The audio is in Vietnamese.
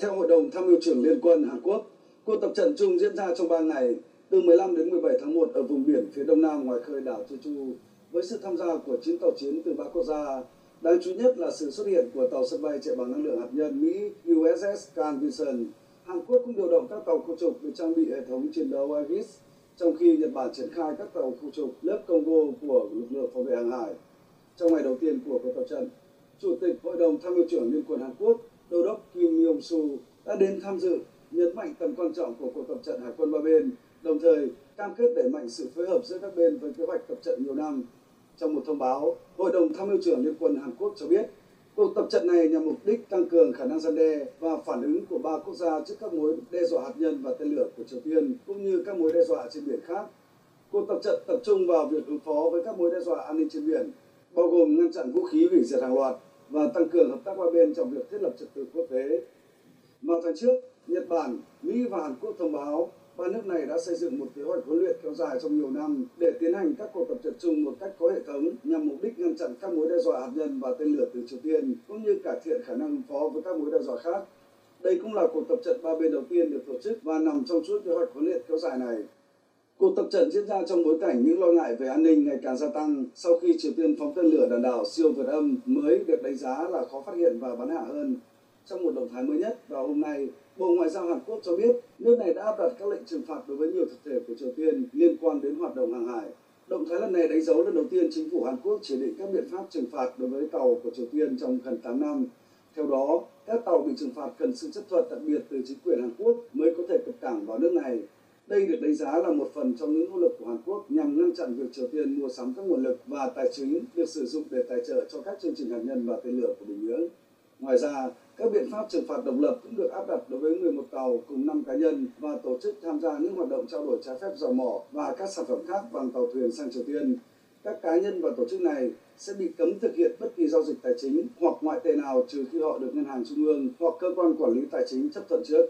Theo Hội đồng Tham mưu trưởng Liên quân Hàn Quốc, cuộc tập trận chung diễn ra trong 3 ngày từ 15 đến 17 tháng 1 ở vùng biển phía đông nam ngoài khơi đảo Jeju với sự tham gia của 9 tàu chiến từ ba quốc gia. Đáng chú nhất là sự xuất hiện của tàu sân bay chạy bằng năng lượng hạt nhân Mỹ USS Carl Vinson. Hàn Quốc cũng điều động các tàu khu trục được trang bị hệ thống chiến đấu Aegis, trong khi Nhật Bản triển khai các tàu khu trục lớp Congo của lực lượng phòng vệ hàng hải. Trong ngày đầu tiên của cuộc tập trận, Chủ tịch Hội đồng Tham mưu trưởng Liên quân Hàn Quốc Đô đốc Kim Yong Su đã đến tham dự, nhấn mạnh tầm quan trọng của cuộc tập trận hải quân ba bên, đồng thời cam kết đẩy mạnh sự phối hợp giữa các bên với kế hoạch tập trận nhiều năm. Trong một thông báo, Hội đồng Tham mưu trưởng Liên quân Hàn Quốc cho biết, cuộc tập trận này nhằm mục đích tăng cường khả năng gian đe và phản ứng của ba quốc gia trước các mối đe dọa hạt nhân và tên lửa của Triều Tiên, cũng như các mối đe dọa trên biển khác. Cuộc tập trận tập trung vào việc ứng phó với các mối đe dọa an ninh trên biển, bao gồm ngăn chặn vũ khí hủy diệt hàng loạt, và tăng cường hợp tác ba bên trong việc thiết lập trật tự quốc tế. Vào tháng trước, Nhật Bản, Mỹ và Hàn Quốc thông báo ba nước này đã xây dựng một kế hoạch huấn luyện kéo dài trong nhiều năm để tiến hành các cuộc tập trận chung một cách có hệ thống nhằm mục đích ngăn chặn các mối đe dọa hạt nhân và tên lửa từ Triều Tiên cũng như cải thiện khả năng ứng phó với các mối đe dọa khác. Đây cũng là cuộc tập trận ba bên đầu tiên được tổ chức và nằm trong chuỗi kế hoạch huấn luyện kéo dài này. Cuộc tập trận diễn ra trong bối cảnh những lo ngại về an ninh ngày càng gia tăng sau khi Triều Tiên phóng tên lửa đạn đạo siêu vượt âm mới được đánh giá là khó phát hiện và bắn hạ hơn. Trong một động thái mới nhất vào hôm nay, Bộ Ngoại giao Hàn Quốc cho biết nước này đã áp đặt các lệnh trừng phạt đối với nhiều thực thể của Triều Tiên liên quan đến hoạt động hàng hải. Động thái lần này đánh dấu lần đầu tiên chính phủ Hàn Quốc chỉ định các biện pháp trừng phạt đối với tàu của Triều Tiên trong gần 8 năm. Theo đó, các tàu bị trừng phạt cần sự chấp thuận đặc biệt từ chính quyền Hàn Quốc mới có thể cập cảng vào nước này. Đây được đánh giá là một phần trong những nỗ lực của Hàn Quốc nhằm ngăn chặn việc Triều Tiên mua sắm các nguồn lực và tài chính được sử dụng để tài trợ cho các chương trình hạt nhân và tên lửa của Bình Nhưỡng. Ngoài ra, các biện pháp trừng phạt độc lập cũng được áp đặt đối với 11 tàu cùng 5 cá nhân và tổ chức tham gia những hoạt động trao đổi trái phép dầu mỏ và các sản phẩm khác bằng tàu thuyền sang Triều Tiên. Các cá nhân và tổ chức này sẽ bị cấm thực hiện bất kỳ giao dịch tài chính hoặc ngoại tệ nào trừ khi họ được ngân hàng trung ương hoặc cơ quan quản lý tài chính chấp thuận trước.